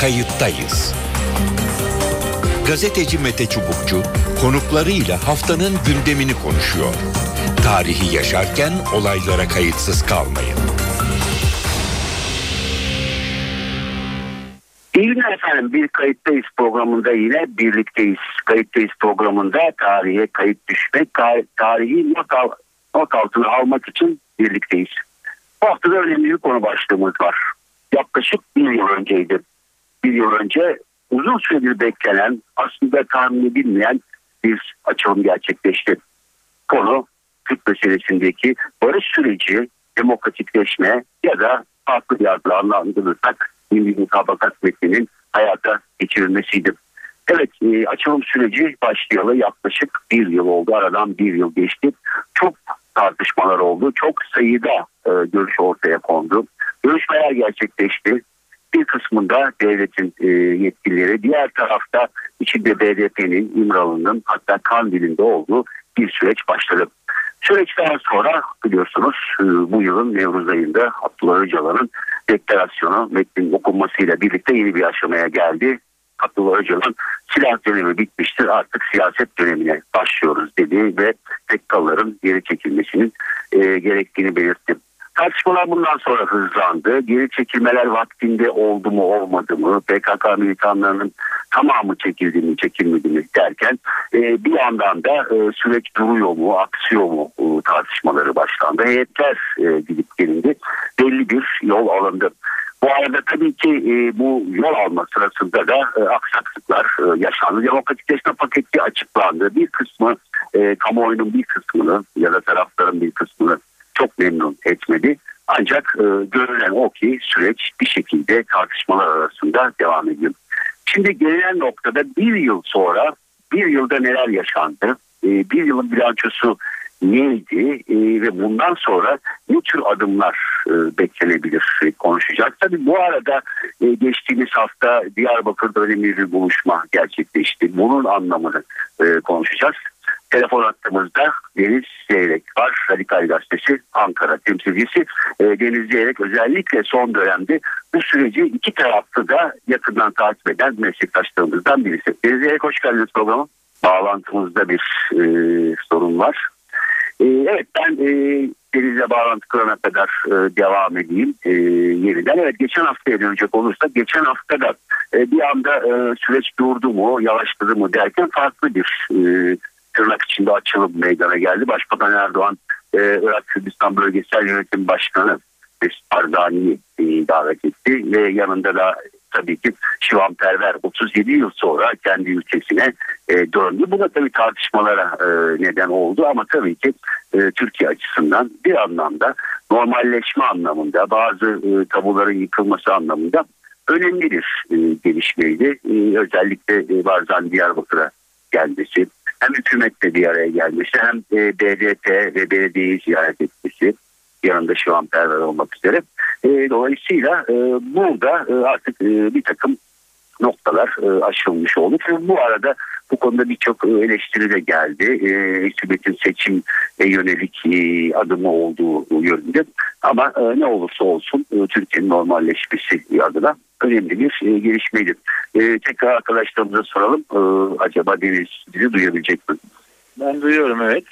kayıttayız. Gazeteci Mete Çubukçu konuklarıyla haftanın gündemini konuşuyor. Tarihi yaşarken olaylara kayıtsız kalmayın. İyi günler efendim. Bir kayıttayız programında yine birlikteyiz. Kayıttayız programında tarihe kayıt düşmek, tarihi not, al, altına almak için birlikteyiz. Bu hafta da önemli bir konu başlığımız var. Yaklaşık bir yıl önceydi. Bir yıl önce uzun süredir beklenen aslında tahmin edilmeyen bir açılım gerçekleşti. Konu Türk meselesindeki barış süreci, demokratikleşme ya da farklı bir adla adlandırırsak milli mutabakat metninin hayata geçirilmesiydi. Evet e, açılım süreci başlayalı yaklaşık bir yıl oldu. Aradan bir yıl geçti. Çok tartışmalar oldu. Çok sayıda e, görüş ortaya kondu. Görüşmeler gerçekleşti. Bir kısmında devletin e, yetkilileri, diğer tarafta içinde BDP'nin, İmralı'nın hatta Kandil'in de olduğu bir süreç başladı. Süreçten sonra biliyorsunuz e, bu yılın Nevruz ayında Abdullah Öcalan'ın deklarasyonu metnin okunmasıyla birlikte yeni bir aşamaya geldi. Abdullah Öcalan silah dönemi bitmiştir artık siyaset dönemine başlıyoruz dedi ve tekkaların geri çekilmesinin e, gerektiğini belirtti. Tartışmalar bundan sonra hızlandı. Geri çekilmeler vaktinde oldu mu olmadı mı? PKK militanlarının tamamı çekildi mi çekilmedi mi derken e, bir yandan da e, süreç duruyor mu aksıyor mu e, tartışmaları başlandı. Heyetler e, gidip gelindi. Belli bir yol alındı. Bu arada tabii ki e, bu yol alma sırasında da e, aksaklıklar e, yaşandı. Demokratikleşme paketi açıklandı. Bir kısmı e, kamuoyunun bir kısmını ya da tarafların bir kısmını çok memnun etmedi. Ancak e, görülen o ki süreç bir şekilde tartışmalar arasında devam ediyor. Şimdi gelinen noktada bir yıl sonra bir yılda neler yaşandı? E, bir yılın bilançosu neydi e, ve bundan sonra ne tür adımlar e, beklenebilir e, konuşacağız. Tabii bu arada e, geçtiğimiz hafta Diyarbakır'da önemli bir buluşma gerçekleşti. Bunun anlamını e, konuşacağız. Telefon hattımızda Deniz Zeyrek var. Radikal Gazetesi Ankara temsilcisi. E, Deniz Zeyrek özellikle son dönemde bu süreci iki taraflı da yakından takip eden meslektaşlarımızdan birisi. Deniz Zeyrek hoş geldiniz programa. Bağlantımızda bir e, sorun var. E, evet ben e, Deniz'le bağlantı kurana kadar e, devam edeyim e, yeniden. Evet geçen haftaya dönecek olursak geçen hafta da e, bir anda e, süreç durdu mu yavaşladı mı derken farklı bir e, tırnak içinde açılım meydana geldi. Başbakan Erdoğan e, Irak Kürdistan Bölgesel Yönetim Başkanı Mesut Ardani'yi e, davet etti ve yanında da tabii ki Şivan Perver 37 yıl sonra kendi ülkesine e, döndü. Bu da tabii tartışmalara e, neden oldu ama tabii ki e, Türkiye açısından bir anlamda normalleşme anlamında bazı e, tabuların yıkılması anlamında önemli bir e, gelişmeydi. E, özellikle e, Barzan Diyarbakır'a gelmesi, hem hükümetle bir araya gelmesi hem e, BDP ve belediyeyi ziyaret etmesi yanında şu an perver olmak üzere. E, dolayısıyla e, burada artık bir takım noktalar e, aşılmış oldu. Çünkü bu arada bu konuda birçok e, eleştiri de geldi. E, hükümetin seçim e, yönelik e, adımı olduğu yönünde. Ama e, ne olursa olsun e, Türkiye'nin normalleşmesi adına önemli bir e, gelişmeydi. E, tekrar arkadaşlarımıza soralım. E, acaba Deniz bizi duyabilecek mi? Ben duyuyorum evet.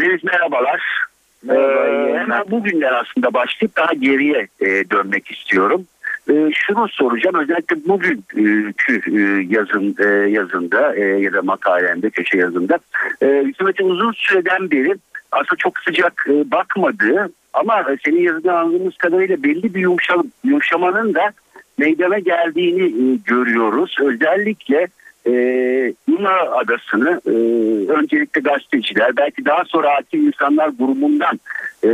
Deniz merhabalar. Merhaba, ee, hemen bugünden aslında başlayıp daha geriye e, dönmek istiyorum. E, şunu soracağım özellikle bugünkü e, yazın e, yazında e, ya da makalemde köşe yazında e, hükümetin uzun süreden beri aslında çok sıcak e, bakmadığı ama senin yazıdan anladığımız kadarıyla belli bir yumuşam, yumuşamanın da meydana geldiğini e, görüyoruz. Özellikle e, Yunan adasını e, öncelikle gazeteciler belki daha sonra hakim insanlar grubundan e,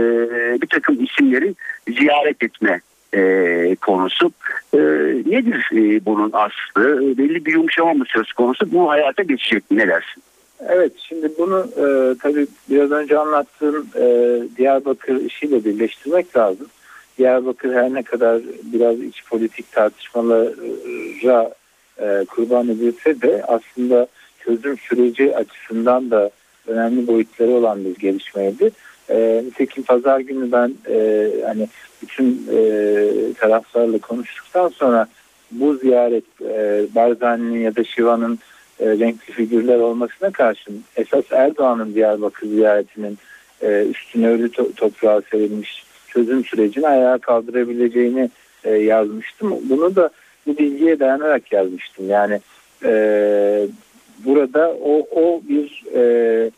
bir takım isimlerin ziyaret etme e, konusu. E, nedir e, bunun aslı? Belli bir yumuşama mı söz konusu? Bu hayata geçecek? Ne dersin? Evet şimdi bunu e, tabii biraz önce anlattığım e, Diyarbakır işiyle birleştirmek lazım. Diyarbakır her ne kadar biraz iç politik tartışmalara e, kurban edilse de aslında çözüm süreci açısından da önemli boyutları olan bir gelişmeydi. E, nitekim pazar günü ben e, hani bütün e, taraflarla konuştuktan sonra bu ziyaret e, Barzani'nin ya da Şiva'nın e, renkli figürler olmasına karşın esas Erdoğan'ın Diyarbakır ziyaretinin e, üstüne ölü to- toprağa serilmiş çözüm sürecini ayağa kaldırabileceğini e, yazmıştım. Bunu da bu bilgiye dayanarak yazmıştım. Yani e, burada o, o bir e,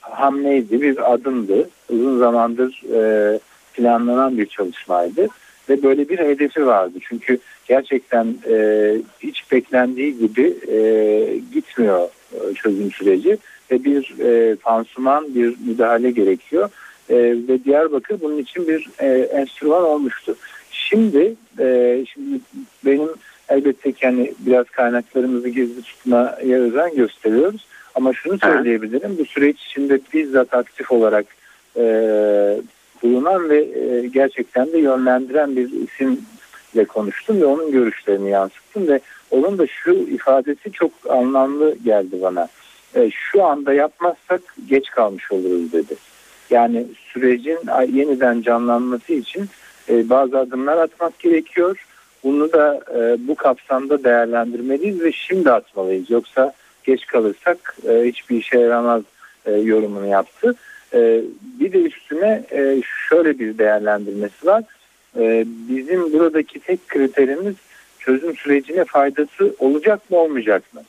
hamleydi, bir adımdı. Uzun zamandır e, planlanan bir çalışmaydı ve böyle bir hedefi vardı. Çünkü gerçekten e, hiç beklendiği gibi e, gitmiyor e, çözüm süreci ve bir e, pansuman, bir müdahale gerekiyor. E, ve Diyarbakır bunun için bir e, enstrüman olmuştu. Şimdi, e, şimdi benim elbette ki hani biraz kaynaklarımızı gizli tutmaya özen gösteriyoruz. Ama şunu söyleyebilirim, bu süreç içinde bizzat aktif olarak e, bulunan ve e, gerçekten de yönlendiren bir isimle konuştum ve onun görüşlerini yansıttım ve onun da şu ifadesi çok anlamlı geldi bana. E, şu anda yapmazsak geç kalmış oluruz dedi. Yani sürecin yeniden canlanması için e, bazı adımlar atmak gerekiyor. Bunu da bu kapsamda değerlendirmeliyiz ve şimdi atmalıyız. Yoksa geç kalırsak hiçbir işe yaramaz yorumunu yaptı. E, bir de üstüne e, şöyle bir değerlendirmesi var. E, bizim buradaki tek kriterimiz çözüm sürecine faydası olacak mı olmayacak mı?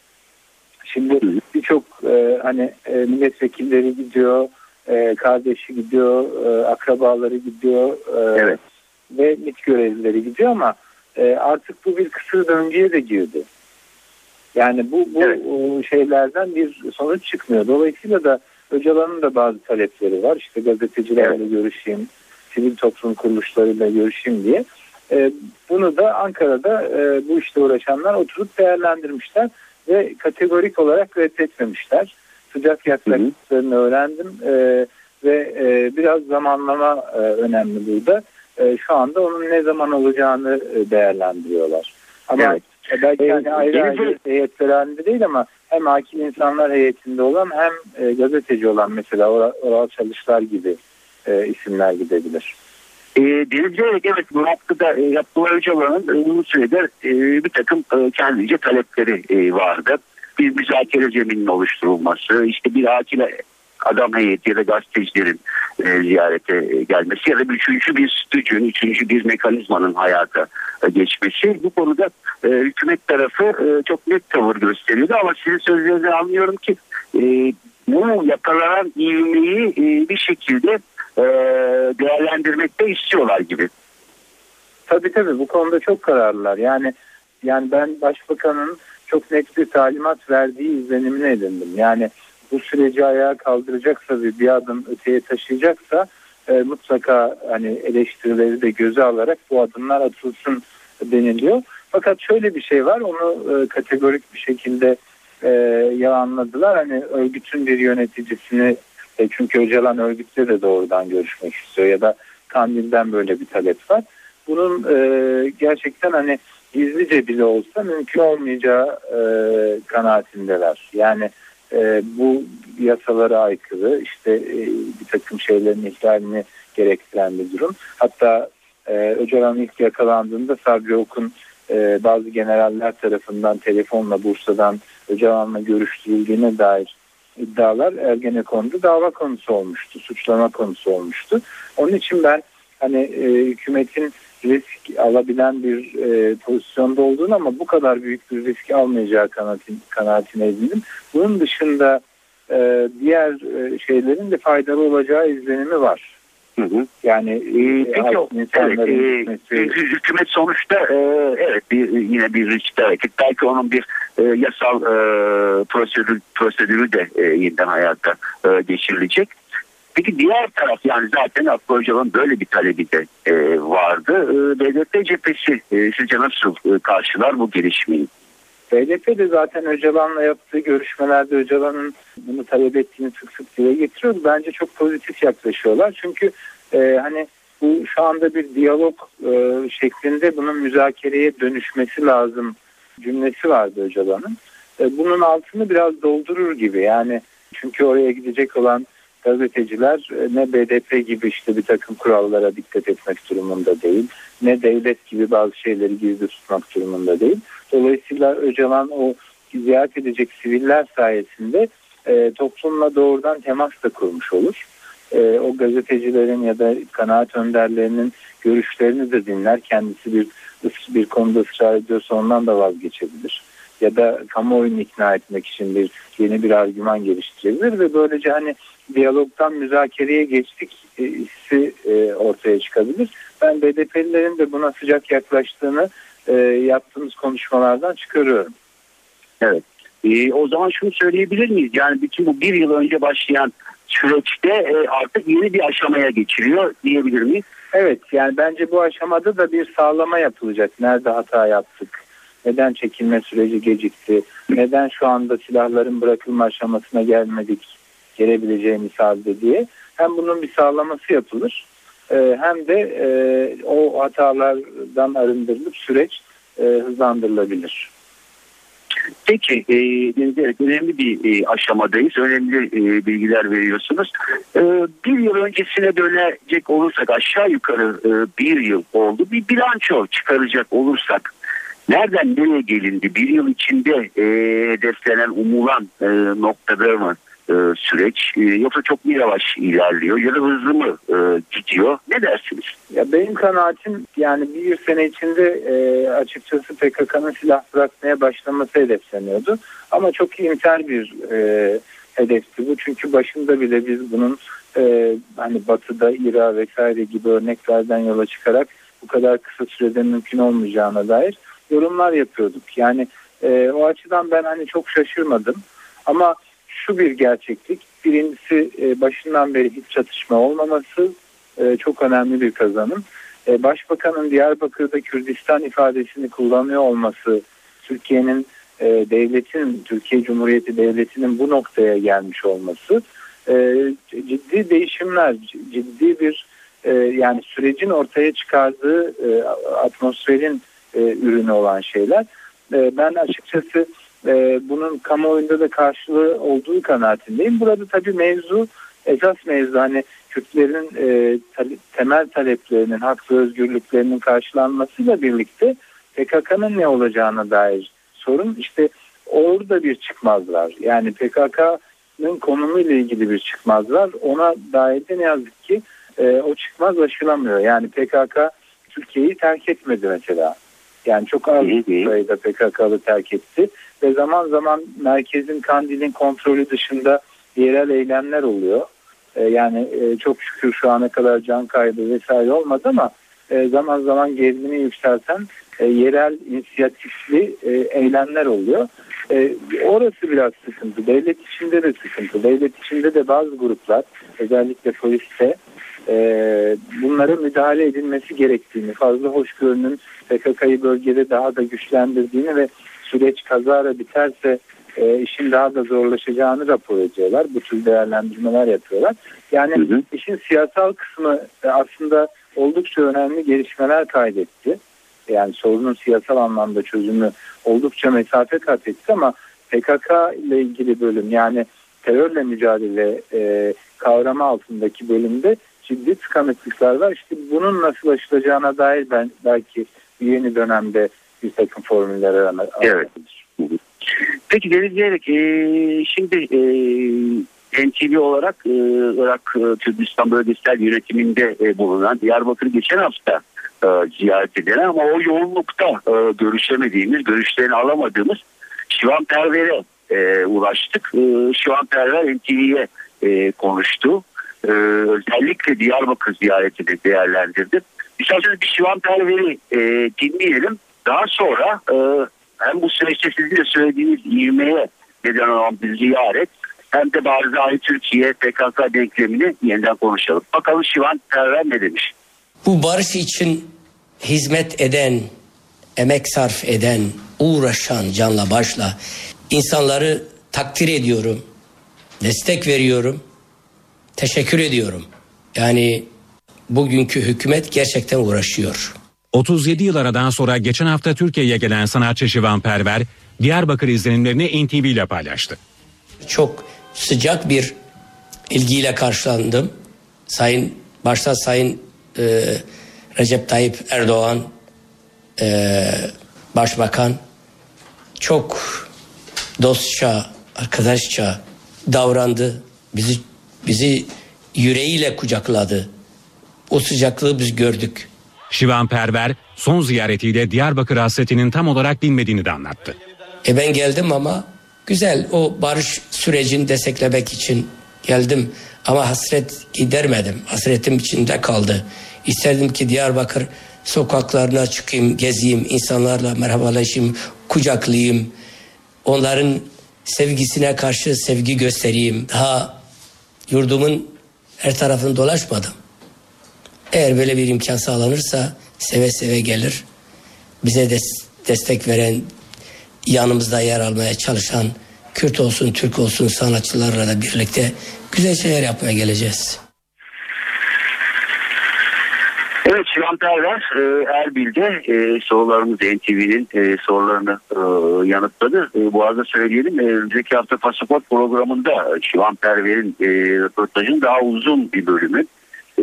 Şimdi birçok e, hani e, milletvekilleri gidiyor, e, kardeşi gidiyor, e, akrabaları gidiyor e, evet. ve MİT görevlileri gidiyor ama e, artık bu bir kısır döngüye de girdi. Yani bu, bu evet. şeylerden bir sonuç çıkmıyor. Dolayısıyla da Öcalan'ın da bazı talepleri var. İşte gazetecilerle evet. görüşeyim, sivil toplum kuruluşlarıyla görüşeyim diye. E, bunu da Ankara'da e, bu işte uğraşanlar oturup değerlendirmişler ve kategorik olarak reddetmemişler. Sıcak yaklaştıklarını öğrendim e, ve e, biraz zamanlama e, önemli burada. E, şu anda onun ne zaman olacağını e, değerlendiriyorlar. Ama evet. E, belki yani ayrı ayrı heyetler halinde değil ama hem hakim insanlar heyetinde olan hem e, gazeteci olan mesela Oral Çalışlar gibi e, isimler gidebilir. E, Denizli evet bu noktada e, Abdullah Öcalan'ın e, uzun süredir e, bir takım e, kendince talepleri e, vardı. Bir müzakere zemininin oluşturulması, işte bir akil adam heyeti ya da gazetecilerin e, ziyarete e, gelmesi ya da üçüncü bir stüdyonun, üçüncü bir mekanizmanın hayata e, geçmesi. Bu konuda e, hükümet tarafı e, çok net tavır gösteriyordu ama sizin sözlerinizden anlıyorum ki e, bu yakalanan ivmeyi e, bir şekilde e, değerlendirmekte istiyorlar gibi. Tabii tabii bu konuda çok kararlılar. Yani yani ben başbakanın çok net bir talimat verdiği izlenimini edindim. Yani bu süreci ayağa kaldıracaksa ve bir adım öteye taşıyacaksa e, mutlaka hani eleştirileri de göze alarak bu adımlar atılsın deniliyor. Fakat şöyle bir şey var onu e, kategorik bir şekilde e, yalanladılar. Hani örgütün bir yöneticisini e, çünkü Öcalan örgütle de doğrudan görüşmek istiyor ya da Kandil'den böyle bir talep var. Bunun e, gerçekten hani gizlice bile olsa mümkün olmayacağı e, kanaatindeler. Yani e, bu yasalara aykırı işte e, bir takım şeylerin ihlalini gerektiren bir durum. Hatta e, Öcalan ilk yakalandığında Sabri Ok'un e, bazı generaller tarafından telefonla Bursa'dan Öcalan'la görüştürüldüğüne dair iddialar Ergenekon'da dava konusu olmuştu, suçlama konusu olmuştu. Onun için ben hani e, hükümetin risk alabilen bir e, pozisyonda olduğunu ama bu kadar büyük bir risk almayacağı kanaatin, kanaatine edindim. Bunun dışında e, diğer e, şeylerin de faydalı olacağı izlenimi var. Hı hı. Yani ee, peki o, evet, e, hükümet sonuçta e, evet bir yine bir riskli hareket. Belki onun bir e, yasal e, prosedür prosedürü de e, yeniden hayata e, geçirilecek. Peki diğer taraf yani zaten Aklı Öcalan'ın böyle bir talebi de e, vardı. E, BDP cephesi e, sizce nasıl e, karşılar bu gelişmeyi? BDP de zaten Öcalan'la yaptığı görüşmelerde Öcalan'ın bunu talep ettiğini sık sık dile getiriyordu. Bence çok pozitif yaklaşıyorlar. Çünkü e, hani bu şu anda bir diyalog e, şeklinde bunun müzakereye dönüşmesi lazım cümlesi vardı Öcalan'ın. E, bunun altını biraz doldurur gibi yani çünkü oraya gidecek olan gazeteciler e, ne BDP gibi işte bir takım kurallara dikkat etmek durumunda değil. Ne devlet gibi bazı şeyleri gizli tutmak durumunda değil. Dolayısıyla Öcalan o ziyaret edecek siviller sayesinde e, toplumla doğrudan temas da kurmuş olur. E, o gazetecilerin ya da kanaat önderlerinin görüşlerini de dinler. Kendisi bir bir konuda ısrar ediyorsa ondan da vazgeçebilir. Ya da kamuoyunu ikna etmek için bir yeni bir argüman geliştirebilir ve böylece hani diyalogtan müzakereye geçtik e, hissi e, ortaya çıkabilir. Ben BDP'lilerin de buna sıcak yaklaştığını e, yaptığımız konuşmalardan çıkarıyorum. Evet. E, o zaman şunu söyleyebilir miyiz? Yani bütün bu bir yıl önce başlayan süreçte e, artık yeni bir aşamaya geçiriyor diyebilir miyiz? Evet yani bence bu aşamada da bir sağlama yapılacak. Nerede hata yaptık? Neden çekilme süreci gecikti? Neden şu anda silahların bırakılma aşamasına gelmedik? Gelebileceği misalde diye. Hem bunun bir sağlaması yapılır e, hem de e, o hatalardan arındırılıp süreç e, hızlandırılabilir. Peki e, evet, önemli bir e, aşamadayız. Önemli e, bilgiler veriyorsunuz. E, bir yıl öncesine dönecek olursak aşağı yukarı e, bir yıl oldu. Bir bilanço çıkaracak olursak nereden nereye gelindi? Bir yıl içinde e, hedeflenen umulan e, noktada mı e, süreç e, yoksa çok mu yavaş ilerliyor ya da hızlı mı e, gidiyor? Ne dersiniz? Ya benim kanaatim yani bir sene içinde açıkçası PKK'nın silah bırakmaya başlaması hedefleniyordu. Ama çok iyimser bir hedefti bu. Çünkü başında bile biz bunun hani Batı'da İra vesaire gibi örneklerden yola çıkarak bu kadar kısa sürede mümkün olmayacağına dair yorumlar yapıyorduk. Yani o açıdan ben hani çok şaşırmadım. Ama şu bir gerçeklik. Birincisi e, başından beri hiç çatışma olmaması e, çok önemli bir kazanım. E, Başbakanın Diyarbakır'da Kürdistan ifadesini kullanıyor olması Türkiye'nin devletin, Türkiye Cumhuriyeti Devleti'nin bu noktaya gelmiş olması ciddi değişimler, ciddi bir yani sürecin ortaya çıkardığı atmosferin ürünü olan şeyler. Ben açıkçası e, bunun kamuoyunda da karşılığı olduğu kanaatindeyim. Burada tabii mevzu esas mevzu hani Kürtlerin e, tale, temel taleplerinin, hak ve özgürlüklerinin karşılanmasıyla birlikte PKK'nın ne olacağına dair sorun işte orada bir çıkmaz var. Yani PKK'nın konumuyla ilgili bir çıkmaz var. Ona dair de ne yazık ki e, o çıkmaz aşılamıyor. Yani PKK Türkiye'yi terk etmedi mesela. Yani çok az sayıda PKK'lı terk etti ve zaman zaman merkezin Kandil'in kontrolü dışında yerel eylemler oluyor. E, yani e, çok şükür şu ana kadar can kaybı vesaire olmadı ama e, zaman zaman gerilimi yükselten yerel inisiyatifli eylemler oluyor. Orası biraz sıkıntı. Devlet içinde de sıkıntı. Devlet içinde de bazı gruplar özellikle poliste bunlara müdahale edilmesi gerektiğini, fazla hoşgörünün PKK'yı bölgede daha da güçlendirdiğini ve süreç kazara biterse e, işin daha da zorlaşacağını rapor ediyorlar. Bu tür değerlendirmeler yapıyorlar. Yani hı hı. işin siyasal kısmı e, aslında oldukça önemli gelişmeler kaydetti. Yani sorunun siyasal anlamda çözümü oldukça mesafe kat etti ama PKK ile ilgili bölüm yani terörle mücadele e, kavramı altındaki bölümde ciddi tıkanıklıklar var. İşte bunun nasıl aşılacağına dair ben belki yeni dönemde bir takım formüller aranabilir. Evet. Peki Deniz Zeyrek, e, şimdi e, NTV olarak e, Irak e, Kürdistan Bölgesel Yönetiminde e, bulunan Diyarbakır geçen hafta e, ziyaret edilen ama o yoğunlukta e, görüşemediğimiz, görüşlerini alamadığımız Şivan Perver'e e, ulaştık. E, Şivan Perver NTV'ye e, konuştu. E, özellikle Diyarbakır ziyaretini değerlendirdi. İsterseniz bir Şivan Perver'i e, dinleyelim. Daha sonra e, hem bu süreçte sizin de söylediğiniz ivmeye neden olan bir ziyaret hem de Barzai Türkiye PKK denklemini yeniden konuşalım. Bakalım Şivan Perver ne demiş? Bu barış için hizmet eden, emek sarf eden, uğraşan canla başla insanları takdir ediyorum, destek veriyorum, teşekkür ediyorum. Yani bugünkü hükümet gerçekten uğraşıyor. 37 yıl aradan sonra geçen hafta Türkiye'ye gelen sanatçı Şivan Perver, Diyarbakır izlenimlerini NTV ile paylaştı. Çok sıcak bir ilgiyle karşılandım. Sayın başta Sayın e, Recep Tayyip Erdoğan e, Başbakan çok dostça, arkadaşça davrandı. Bizi bizi yüreğiyle kucakladı. O sıcaklığı biz gördük. Şivan Perver son ziyaretiyle Diyarbakır hasretinin tam olarak dinmediğini de anlattı. E ben geldim ama güzel o barış sürecini desteklemek için geldim. Ama hasret gidermedim. Hasretim içinde kaldı. İsterdim ki Diyarbakır sokaklarına çıkayım, gezeyim, insanlarla merhabalaşayım, kucaklayayım. Onların sevgisine karşı sevgi göstereyim. Daha yurdumun her tarafını dolaşmadım. Eğer böyle bir imkan sağlanırsa seve seve gelir. Bize des- destek veren, yanımızda yer almaya çalışan Kürt olsun, Türk olsun sanatçılarla da birlikte güzel şeyler yapmaya geleceğiz. Evet Şivan Perver e, Erbil'de e, sorularımız NTV'nin e, sorularını e, yanıtladı. E, bu arada söyleyelim e, önceki hafta pasaport programında Şivan Perver'in e, röportajın daha uzun bir bölümü.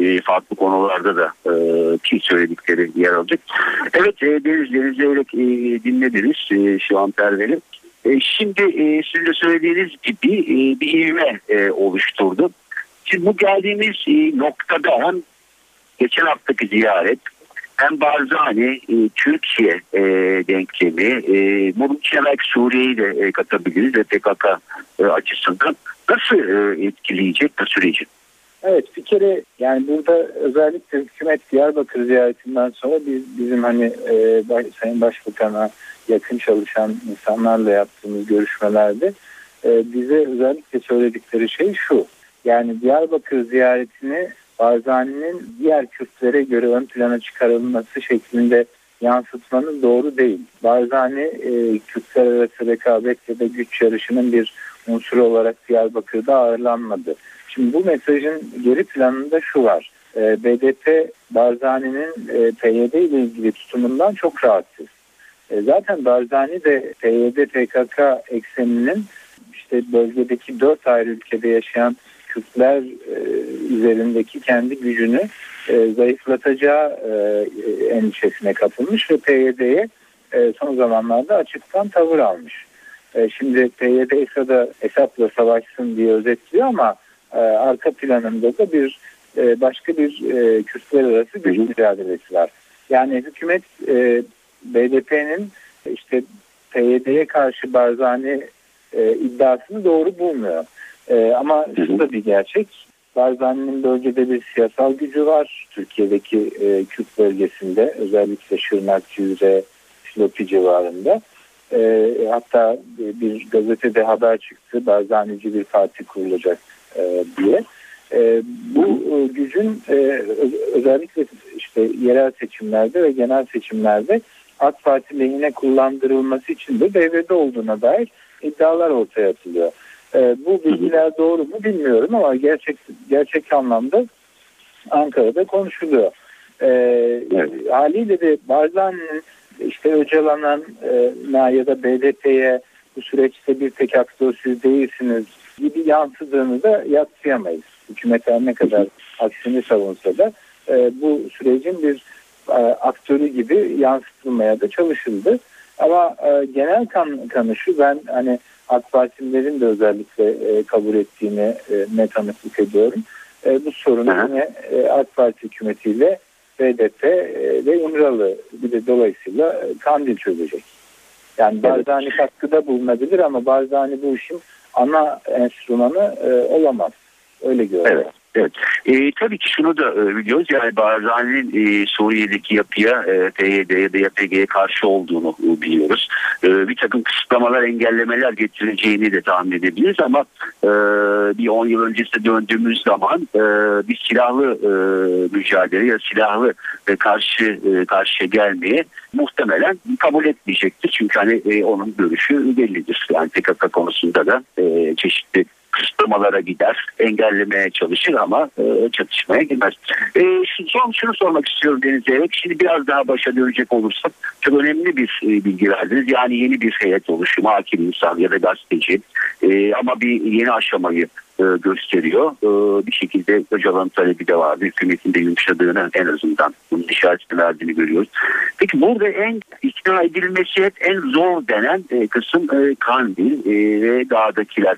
E, farklı konularda da e, söyledikleri yer alacak. Evet e, Deniz Deniz Zeyrek e, dinlediniz e, Şivan Perver'i. E, şimdi e, sizin de söylediğiniz gibi bir ivme oluşturdu. Şimdi bu geldiğimiz noktada hem geçen haftaki ziyaret hem Barzani, e, Türkiye denklemi, e, bunun için belki Suriye'yi de katabiliriz ve PKK açısından nasıl etkileyecek bu süreci? Evet bir kere yani burada özellikle hükümet Diyarbakır ziyaretinden sonra biz bizim hani e, baş, Sayın Başbakan'a yakın çalışan insanlarla yaptığımız görüşmelerde e, bize özellikle söyledikleri şey şu. Yani Diyarbakır ziyaretini Barzani'nin diğer Kürtlere göre ön plana çıkarılması şeklinde yansıtmanın doğru değil. Barzani e, Kürtler arası rekabet ya da güç yarışının bir unsuru olarak Diyarbakır'da ağırlanmadı. Şimdi bu mesajın geri planında şu var. E, BDP Barzani'nin e, PYD ile ilgili tutumundan çok rahatsız. E, zaten Barzani de PYD PKK ekseninin işte bölgedeki dört ayrı ülkede yaşayan Kürtler e, üzerindeki kendi gücünü zayıflatacağı endişesine kapılmış ve PYD'ye son zamanlarda açıktan tavır almış. Şimdi PYD Esad'a Esad'la savaşsın diye özetliyor ama e, arka planında da bir e, başka bir e, Kürtler arası güç mücadelesi var. Yani hükümet e, BDP'nin işte PYD'ye karşı Barzani e, iddiasını doğru bulmuyor. E, ama şu da bir gerçek. Barzani'nin bölgede bir siyasal gücü var. Türkiye'deki e, Kürt bölgesinde özellikle Şırnak, Cizre, Şilopi civarında. E, hatta bir gazetede haber çıktı. Barzanici bir parti kurulacak e, diye. E, bu e, gücün e, özellikle işte yerel seçimlerde ve genel seçimlerde AK Parti lehine kullandırılması için de devrede olduğuna dair iddialar ortaya atılıyor. E, bu bilgiler doğru mu bilmiyorum ama gerçek gerçek anlamda Ankara'da konuşuluyor. E, evet. Haliyle de Barzani'nin işte Öcalan'a e, ya da BDP'ye bu süreçte bir tek aktör siz değilsiniz gibi yansıdığını da yatsıyamayız. Hükümet ne kadar aksini savunsa da e, bu sürecin bir e, aktörü gibi yansıtılmaya da çalışıldı. Ama e, genel kan, kanı şu ben hani AK Partililerin de özellikle e, kabul ettiğini e, ne tanıklık ediyorum. E, bu sorunu Hı. yine e, AK Parti hükümetiyle BDP e, ve İmralı bir de dolayısıyla e, Kandil çözecek. Yani Barzani evet. katkıda bulunabilir ama Barzani bu işin ana enstrümanı e, olamaz. Öyle görüyorum. Evet. Evet. E, tabii ki şunu da e, biliyoruz yani Barzani'nin e, Suriye'deki yapıya e, PYD ya da YPG'ye karşı olduğunu e, biliyoruz. E, bir takım kısıtlamalar, engellemeler getireceğini de tahmin edebiliriz ama e, bir 10 yıl öncesine döndüğümüz zaman e, bir silahlı e, mücadele ya silahlı e, karşı e, karşıya gelmeye muhtemelen kabul etmeyecektir. Çünkü hani e, onun görüşü bellidir. Yani PKK konusunda da e, çeşitli kısıtlamalara gider, engellemeye çalışır ama e, çatışmaya girmez. E, son şunu sormak istiyorum Deniz Zeyrek. Şimdi biraz daha başa dönecek olursak çok önemli bir e, bilgi verdiniz. Yani yeni bir heyet oluşumu, hakim insan ya da gazeteci e, ama bir yeni aşamayı e, gösteriyor. E, bir şekilde Öcalan talebi de vardı. Hükümetin de yumuşadığını en azından bunun işaretini verdiğini görüyoruz. Peki burada en ikna edilmesi hep en zor denen e, kısım e, Kandil e, ve dağdakiler.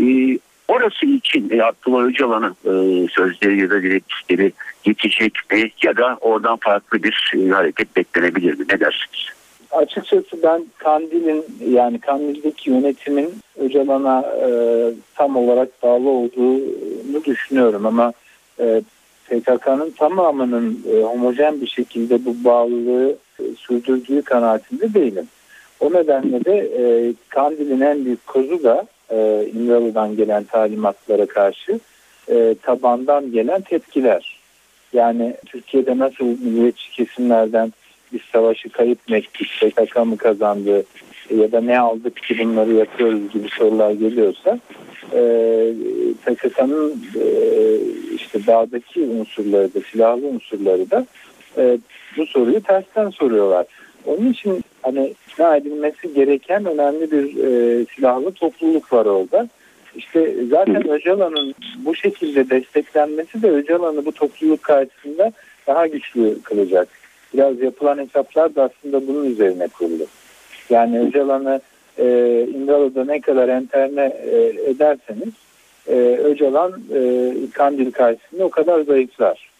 E, orası için e, Abdullah Öcalan'ın e, sözleri ya da direktifleri yetecek mi ya da oradan farklı bir e, hareket beklenebilir mi? Ne dersiniz? Açıkçası ben Kandil'in yani Kandil'deki yönetimin Öcalan'a e, tam olarak bağlı olduğunu düşünüyorum ama e, PKK'nın tamamının e, homojen bir şekilde bu bağlılığı e, sürdürdüğü kanaatinde değilim. O nedenle de e, Kandil'in en büyük kozu da e, İmralı'dan gelen talimatlara karşı e, tabandan gelen tepkiler. Yani Türkiye'de nasıl milliyetçi kesimlerden biz savaşı ettik, PKK mı kazandı ya da ne aldık ki bunları yapıyoruz gibi sorular geliyorsa e, PKK'nın e, işte dağdaki unsurları da silahlı unsurları da e, bu soruyu tersten soruyorlar. Onun için hani ikna edilmesi gereken önemli bir e, silahlı topluluk var orada. İşte zaten Öcalan'ın bu şekilde desteklenmesi de Öcalan'ı bu topluluk karşısında daha güçlü kılacak. Biraz yapılan hesaplar da aslında bunun üzerine kurulu. Yani Öcalan'ı e, İmralı'da ne kadar enterne e, ederseniz e, Öcalan e, Kandil karşısında o kadar zayıflar.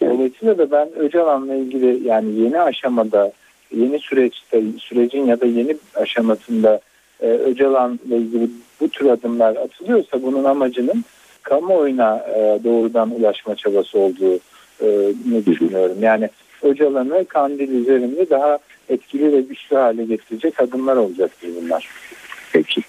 Dolayısıyla da ben Öcalan'la ilgili yani yeni aşamada yeni süreçte sürecin ya da yeni aşamasında e, Öcalan'la ilgili bu tür adımlar atılıyorsa bunun amacının kamuoyuna e, doğrudan ulaşma çabası olduğu e, ne düşünüyorum. Yani Öcalan'ı Kandil üzerinde daha etkili ve güçlü hale getirecek adımlar olacaktır bunlar. Peki.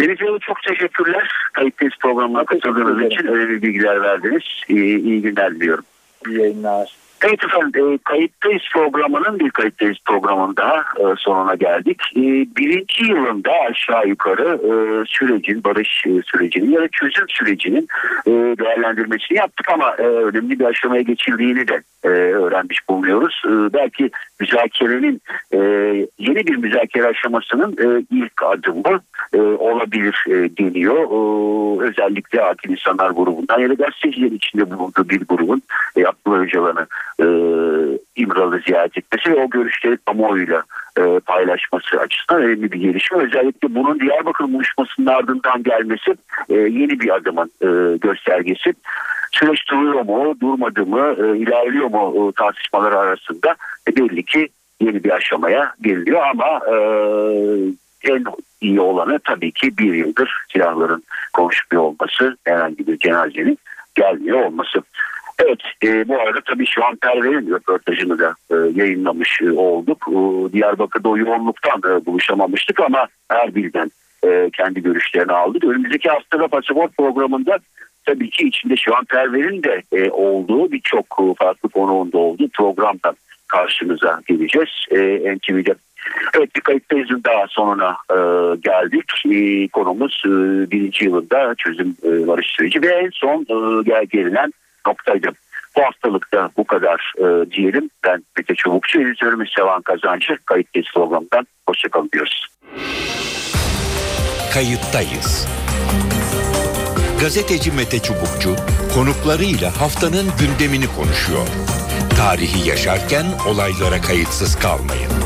Deniz Yolu çok teşekkürler. Kayıttayız programına katıldığınız için önemli bilgiler verdiniz. İyi, iyi günler diliyorum. İyi yayınlar. Evet efendim e, kayıttayız programının bir kayıttayız programının daha e, sonuna geldik. E, birinci yılında aşağı yukarı e, sürecin barış e, sürecinin ya da çözüm sürecinin e, değerlendirmesini yaptık ama e, önemli bir aşamaya geçildiğini de e, öğrenmiş bulunuyoruz. E, belki müzakerenin e, yeni bir müzakere aşamasının e, ilk adımı e, olabilir e, deniyor. E, özellikle akil insanlar grubundan ya da gazetecilerin içinde bulunduğu bir grubun e, Abdullah Öcalan'ı e, İmralı ziyaret etmesi ve o görüşleri kamuoyuyla e, paylaşması açısından önemli bir gelişme. Özellikle bunun Diyarbakır buluşmasının ardından gelmesi e, yeni bir adımın e, göstergesi. Süreç duruyor mu, durmadı mı, e, ilerliyor mu e, tartışmalar arasında e, belli ki yeni bir aşamaya geliniyor ama e, en iyi olanı tabii ki bir yıldır silahların konuşmuyor olması, herhangi bir cenazenin gelmiyor olması. Evet e, bu arada tabii şu an Perver'in röportajını da e, yayınlamış e, olduk. E, Diyarbakır'da o yoğunluktan e, buluşamamıştık ama Erbil'den e, kendi görüşlerini aldık. Önümüzdeki haftada pasaport programında tabii ki içinde şu an Perver'in de e, olduğu birçok e, farklı konuğunda olduğu programdan karşınıza geleceğiz. E, NTV'de Evet bir kayıttayızın daha sonuna e, geldik. E, konumuz e, birinci yılında çözüm e, varış süreci ve en son e, gel gelinen noktaydı. Bu haftalıkta bu kadar e, diyelim. Ben Mete Çubukçu, editörümüz Sevan Kazancı. Kayıttayız programından. Hoşçakalın diyoruz. Kayıttayız. Gazeteci Mete Çubukçu konuklarıyla haftanın gündemini konuşuyor. Tarihi yaşarken olaylara kayıtsız kalmayın.